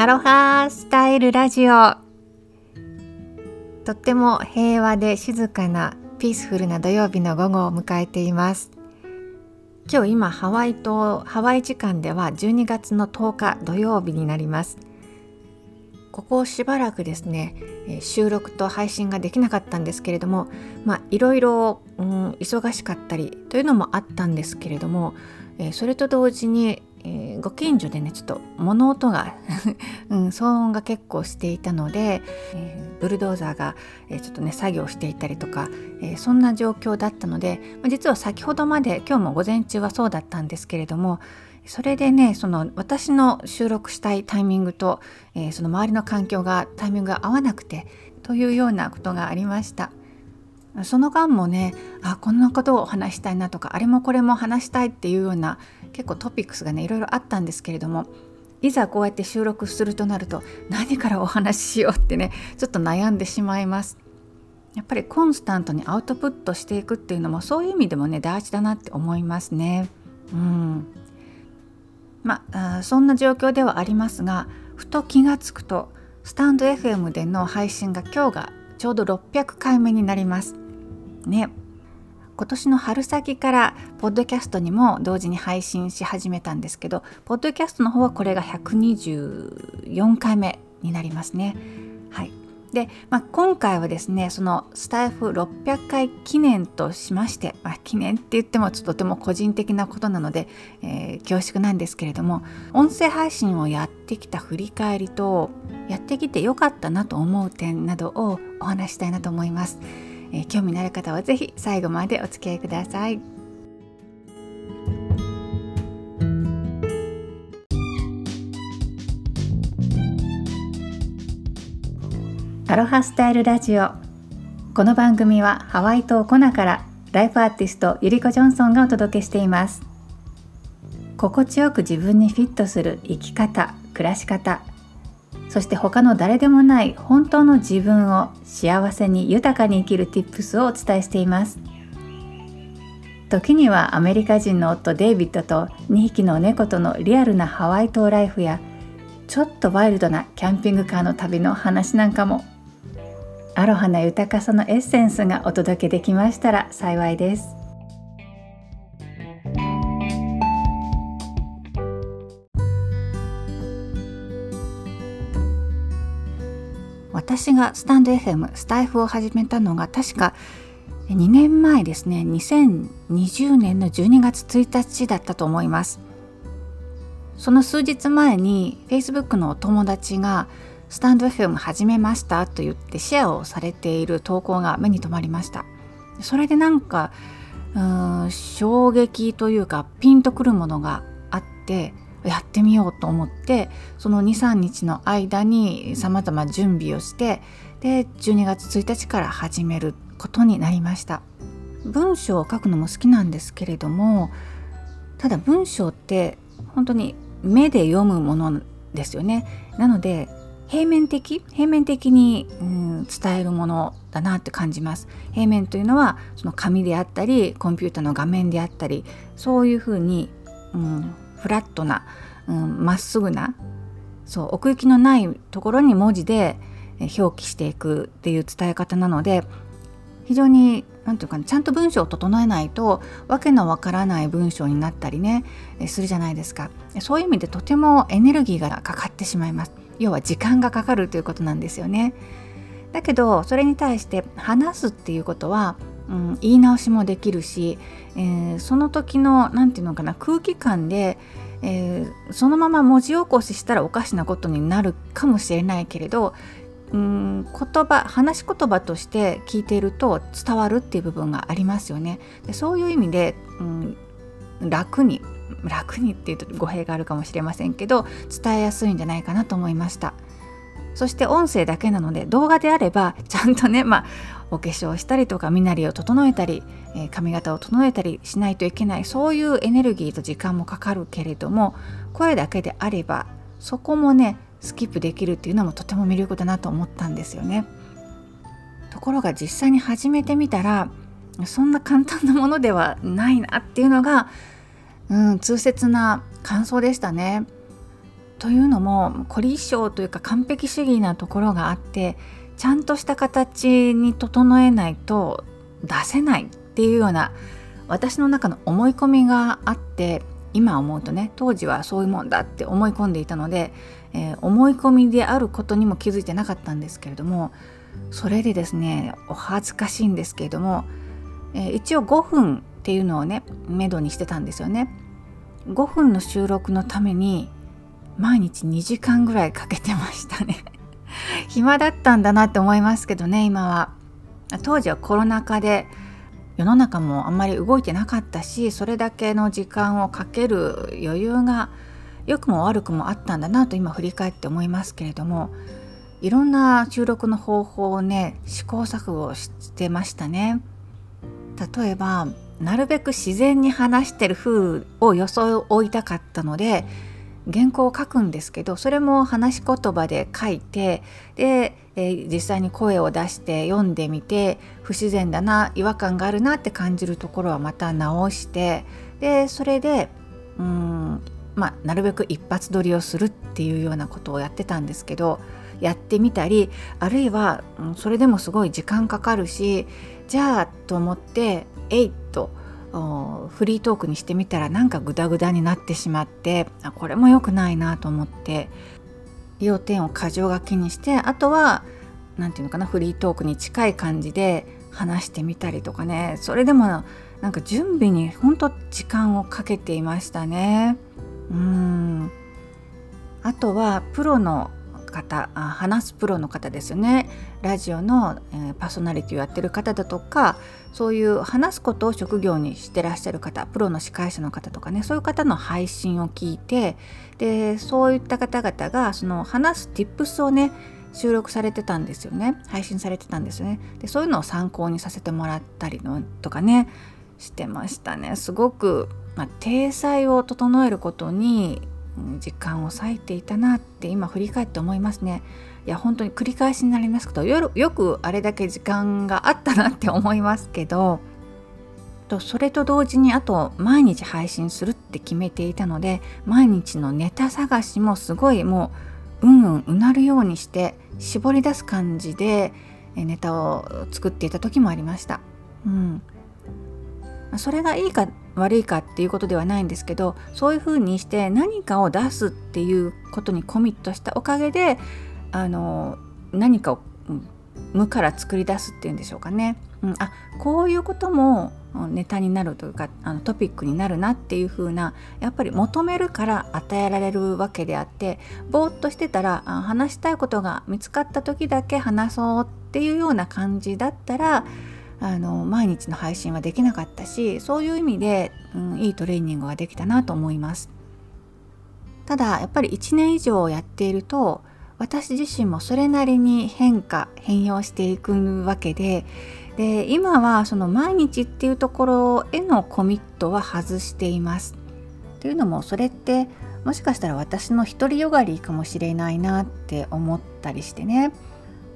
アロハスタイルラジオ。とっても平和で静かなピースフルな土曜日の午後を迎えています。今日今ハワイ島ハワイ時間では12月の10日土曜日になります。ここしばらくですね収録と配信ができなかったんですけれどもまあいろいろ、うん、忙しかったりというのもあったんですけれどもそれと同時にえー、ご近所でねちょっと物音が うん、騒音が結構していたので、えー、ブルドーザーが、えー、ちょっとね作業していたりとか、えそんな状況だったので、まあ、実は先ほどまで今日も午前中はそうだったんですけれどもそれでねその私の収録したいタイミングと、えその周りの環境がタイミングが合わなくてというようなことがありました。その間もねあこんなことを話したいなとかあれもこれも話したいっていうような結構トピックスがねいろいろあったんですけれどもいざこうやって収録するとなると何からお話ししようってねちょっと悩んでしまいます。やっぱりコンスタントにアウトプットしていくっていうのもそういう意味でもね大事だなって思いますね。うん、まあそんな状況ではありますがふと気が付くとスタンド FM での配信が今日がちょうど600回目になります。ね今年の春先からポッドキャストにも同時に配信し始めたんですけどポッドキャストの方はこれが124回目になりますね。はいで、まあ、今回はですねそのスタイフ600回記念としまして、まあ、記念って言ってもちょっととても個人的なことなので、えー、恐縮なんですけれども音声配信をやってきた振り返りとやってきてよかったなと思う点などをお話したいなと思います。えー、興味のある方は是非最後までお付き合いください。アロハスタイルラジオこの番組はハワイ島コナからライフアーティストゆりこジョンソンがお届けしています心地よく自分にフィットする生き方暮らし方そして他の誰でもない本当の自分を幸せに豊かに生きる Tips をお伝えしています。時にはアメリカ人の夫デイビッドと2匹の猫とのリアルなハワイ島ライフやちょっとワイルドなキャンピングカーの旅の話なんかも。アロハな豊かさのエッセンスがお届けできましたら幸いです。私がスタンド FM スタイフを始めたのが確か2年前ですね。2020年の12月1日だったと思います。その数日前に Facebook のお友達がスタンド FM 始めましたと言ってシェアをされている投稿が目に留まりました。それでなんかうん衝撃というかピンとくるものがあってやってみようと思ってその23日の間にさまざま準備をしてで12月1日から始めることになりました。文章を書くのも好きなんですけれどもただ文章って本当に目で読むものですよね。なので平面的平面的に、うん、伝えるものだなって感じます。平面というのはその紙であったりコンピューターの画面であったりそういうふうに、うん、フラットなま、っすぐなそう奥行きのないところに文字で表記していくっていう伝え方なので非常に何て言うかなちゃんと文章を整えないとわけのわからない文章になったりねするじゃないですか。そういう意味でとてもエネルギーがかかってしまいます。要は時間がかかるということなんですよね。だけどそれに対して話すっていうことは、うん、言い直しもできるし、えー、その時の何て言うのかな空気感でえー、そのまま文字起こししたらおかしなことになるかもしれないけれどうん言葉話し言葉として聞いていると伝わるっていう部分がありますよね。でそういう意味で、うん、楽に楽にっていうと語弊があるかもしれませんけど伝えやすいんじゃないかなと思いました。そして音声だけなので動画であればちゃんとね、まあ、お化粧したりとか身なりを整えたり、えー、髪型を整えたりしないといけないそういうエネルギーと時間もかかるけれども声だけであればそこもねスキップできるっていうのもとても魅力だなと思ったんですよね。ところが実際に始めてみたらそんな簡単なものではないなっていうのが、うん、痛切な感想でしたね。というのも凝り性というか完璧主義なところがあってちゃんとした形に整えないと出せないっていうような私の中の思い込みがあって今思うとね当時はそういうもんだって思い込んでいたので、えー、思い込みであることにも気づいてなかったんですけれどもそれでですねお恥ずかしいんですけれども、えー、一応5分っていうのをねめどにしてたんですよね。5分の収録のために毎日2時間ぐらいかけてましたね暇だったんだなって思いますけどね今は当時はコロナ禍で世の中もあんまり動いてなかったしそれだけの時間をかける余裕が良くも悪くもあったんだなと今振り返って思いますけれどもいろんな収録の方法をね試行錯誤してましたね。例えばなるべく自然に話してる風を装いたかったので原稿を書くんですけどそれも話し言葉で書いてで、えー、実際に声を出して読んでみて不自然だな違和感があるなって感じるところはまた直してでそれでうんまあなるべく一発撮りをするっていうようなことをやってたんですけどやってみたりあるいは、うん、それでもすごい時間かかるしじゃあと思って「えい!」フリートークにしてみたらなんかグダグダになってしまってあこれも良くないなと思って要点を箇条書きにしてあとは何て言うのかなフリートークに近い感じで話してみたりとかねそれでもなんか準備にほんと時間をかけていましたね。うんあとはプロの方話すプロの方ですよね。ラジオの、えー、パーソナリティをやってる方だとかそういう話すことを職業にしてらっしゃる方プロの司会者の方とかねそういう方の配信を聞いてでそういった方々がその話す tips をね収録されてたんですよね。配信されてたんですよね。でそういうのを参考にさせてもらったりのとかねしてましたね。すごく、まあ、体裁を整えることに時間を割いていたなって今振り返って思いますね。いや本当に繰り返しになりますけどよよくあれだけ時間があったなって思いますけどとそれと同時にあと毎日配信するって決めていたので毎日のネタ探しもすごいもううんうんうなるようにして絞り出す感じでネタを作っていた時もありました。うんそれがいいか悪いかっていうことではないんですけどそういうふうにして何かを出すっていうことにコミットしたおかげであの何かを無から作り出すっていうんでしょうかね、うん、あこういうこともネタになるというかあのトピックになるなっていう風なやっぱり求めるから与えられるわけであってぼーっとしてたら話したいことが見つかった時だけ話そうっていうような感じだったらあの毎日の配信はできなかったしそういう意味で、うん、いいトレーニングができたなと思います。ただやっぱり1年以上やっていると私自身もそれなりに変化変容していくわけでで今はその毎日っていうところへのコミットは外しています。というのもそれってもしかしたら私の独りよがりかもしれないなって思ったりしてね。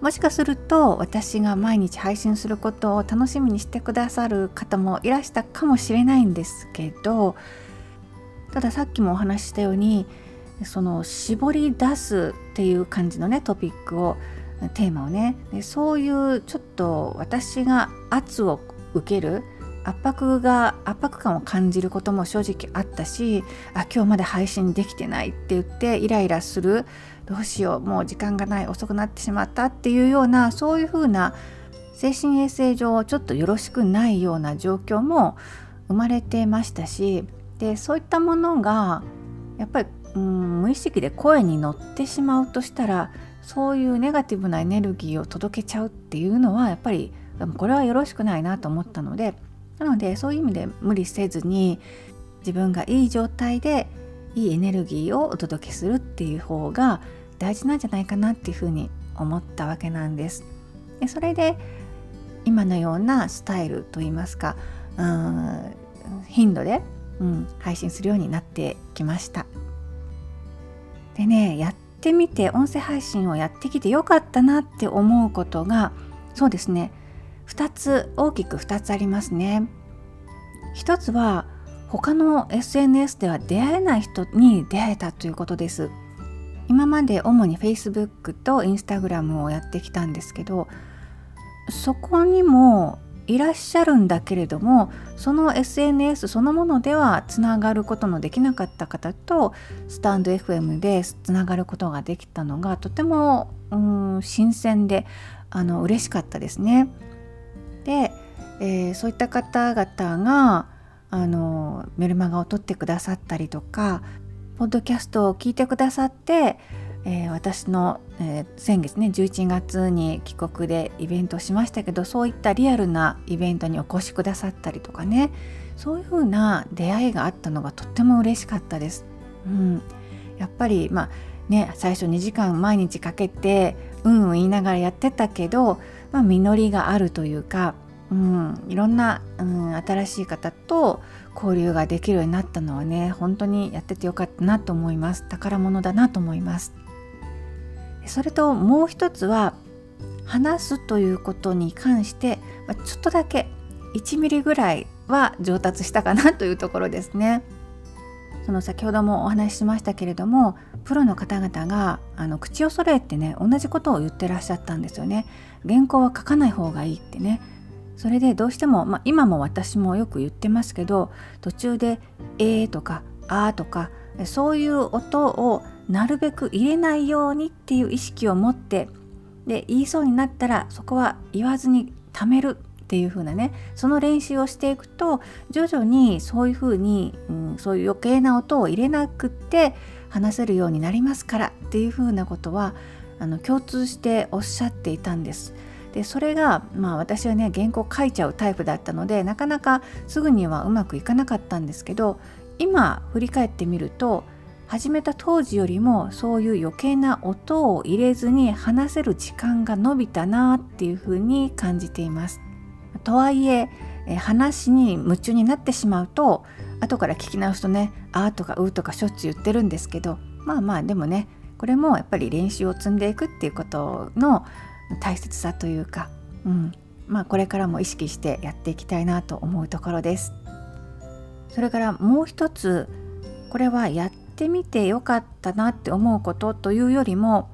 もしかすると私が毎日配信することを楽しみにしてくださる方もいらしたかもしれないんですけどたださっきもお話ししたようにその絞り出すっていう感じのねトピックをテーマをね。でそういうちょっと私が圧を受ける圧迫が圧迫感を感じることも正直あったしあ今日まで配信できてないって言ってイライラするどうしようもう時間がない遅くなってしまったっていうようなそういうふうな精神衛生上ちょっとよろしくないような状況も生まれてましたしでそういったものがやっぱりうん無意識で声に乗ってしまうとしたらそういうネガティブなエネルギーを届けちゃうっていうのはやっぱりこれはよろしくないなと思ったのでなのでそういう意味で無理せずに自分がいい状態でいいエネルギーをお届けするっていう方が大事なんじゃないかなっていうふうに思ったわけなんです。でそれで今のようなスタイルといいますかうん頻度で、うん、配信するようになってきました。でねやってみて音声配信をやってきてよかったなって思うことがそうですね2つ大きく2つありますね。一つは他の SNS では出会えない人に出会えたということです。今まで主に Facebook と Instagram をやってきたんですけどそこにもいらっしゃるんだけれどもその SNS そのものではつながることのできなかった方とスタンド FM でつながることができたのがとてもうん新鮮であの嬉しかったですね。で、えー、そういった方々があのメルマガを取ってくださったりとかポッドキャストを聞いてくださってえー、私の、えー、先月ね11月に帰国でイベントをしましたけどそういったリアルなイベントにお越しくださったりとかねそういう風な出会いがあったのがとっても嬉しかったです。うん、やっぱりまあね最初2時間毎日かけてうんうん言いながらやってたけど、まあ、実りがあるというか、うん、いろんな、うん、新しい方と交流ができるようになったのはね本当にやっててよかったなと思います宝物だなと思います。それともう一つは話すということに関してまちょっとだけ1ミリぐらいは上達したかなというところですね。その先ほどもお話ししましたけれどもプロの方々があの口を揃えてね同じことを言ってらっしゃったんですよね。原稿は書かない方がいいってね。それでどうしても、まあ、今も私もよく言ってますけど途中で「えー」とか「あー」とかそういう音をなるべく入れないようにっていう意識を持ってで言いそうになったらそこは言わずに貯めるっていう風なねその練習をしていくと徐々にそういう風に、うん、そういう余計な音を入れなくって話せるようになりますからっていう風なことはあの共通しておっしゃっていたんです。でそれがまあ私はね原稿書いちゃうタイプだったのでなかなかすぐにはうまくいかなかったんですけど今振り返ってみると始めた当時よりもそういう余計な音を入れずに話せる時間が伸びたなっていうふうに感じています。とはいえ話に夢中になってしまうと後から聞き直すとね「あ」とか「う」とかしょっちゅう言ってるんですけどまあまあでもねこれもやっぱり練習を積んでいくっていうことの大切さというか、うん、まあこれからも意識してやっていきたいなと思うところです。それからもう一つこれはやってみてよかったなって思うことというよりも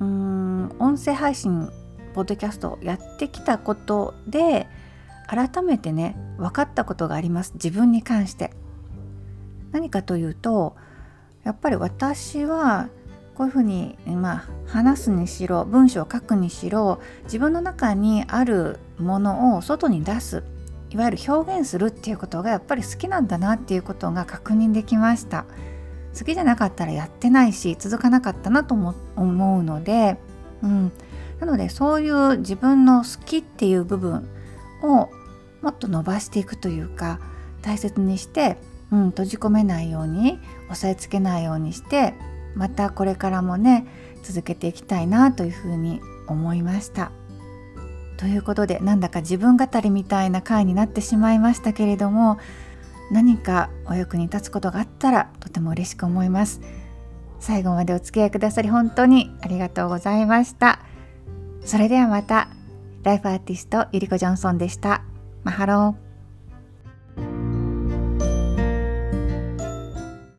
うーん音声配信ポッドキャストをやってきたことで改めてね分かったことがあります。自分に関して。何かというとやっぱり私はこういうふうに、まあ、話すにしろ文章を書くにしろ自分の中にあるものを外に出すいわゆる表現するっていうことがやっぱり好きなんだなっていうことが確認できました。好きじゃなかったらやってないし続かなかったなと思うので、うん、なのでそういう自分の好きっていう部分をもっと伸ばしていくというか大切にして、うん、閉じ込めないように押さえつけないようにしてまたこれからもね続けていきたいなというふうに思いました。ということでなんだか自分語りみたいな回になってしまいましたけれども何かお役に立つことがあったらとても嬉しく思います最後までお付き合いくださり本当にありがとうございましたそれではまた。ライフアーティストゆりこジョンソンでした。マハロー。